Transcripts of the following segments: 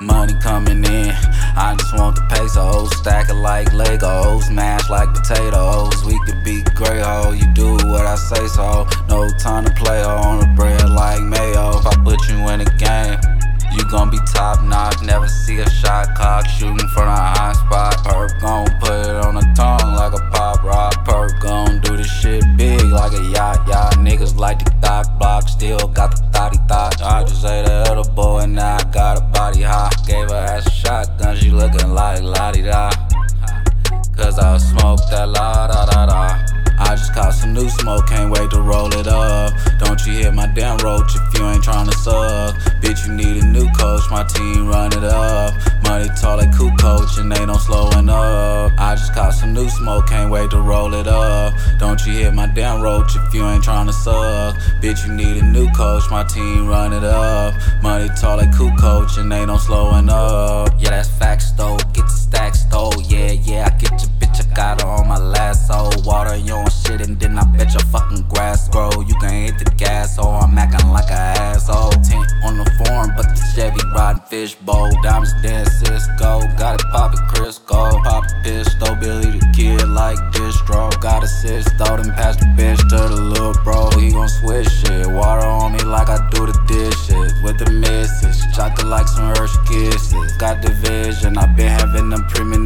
Money coming in, I just want the pesos. Stack it like Legos, mash like potatoes. We could be great, ho. You do what I say so. No time to play on the bread like mayo. If I put you in a game, you gon' be top notch. Never see a shot clock shooting from a high new smoke, can't wait to roll it up. Don't you hit my damn roach if you ain't tryna suck. Bitch, you need a new coach, my team run it up. Money tall like cool coach, and they don't slowing up. I just caught some new smoke, can't wait to roll it up. Don't you hit my damn roach if you ain't tryna suck. Bitch, you need a new coach, my team run it up. Money tall like cool coach, and they don't slowing up. Yeah, that's facts though, get shit, and then I bet your fucking grass grow. You can hit the gas, so I'm acting like a asshole. Tint on the form, but the Chevy riding fishbowl. Diamonds dead Cisco, got it poppin' Crisco. Pop pistol, Billy the kid like distro. Got a though, then pass the bitch to the little bro. He gon' switch shit. Water on me like I do the dishes. With the misses, chocolate like some Hershey kisses. Got the vision, I been having them premonitions.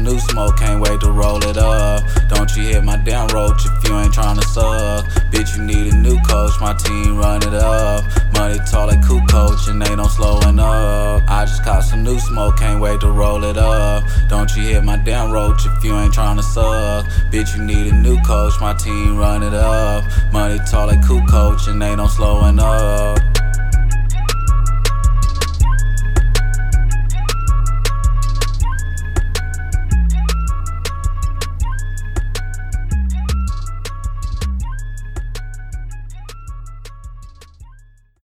New smoke, can't wait to roll it up. Don't you hit my damn roach if you ain't tryna suck. Bitch, you need a new coach, my team run it up. Money tall like cool coach, and they don't slowing up. I just caught some new smoke, can't wait to roll it up. Don't you hit my damn roach if you ain't tryna suck. Bitch, you need a new coach, my team run it up. Money tall like cool coach, and they don't slowing up.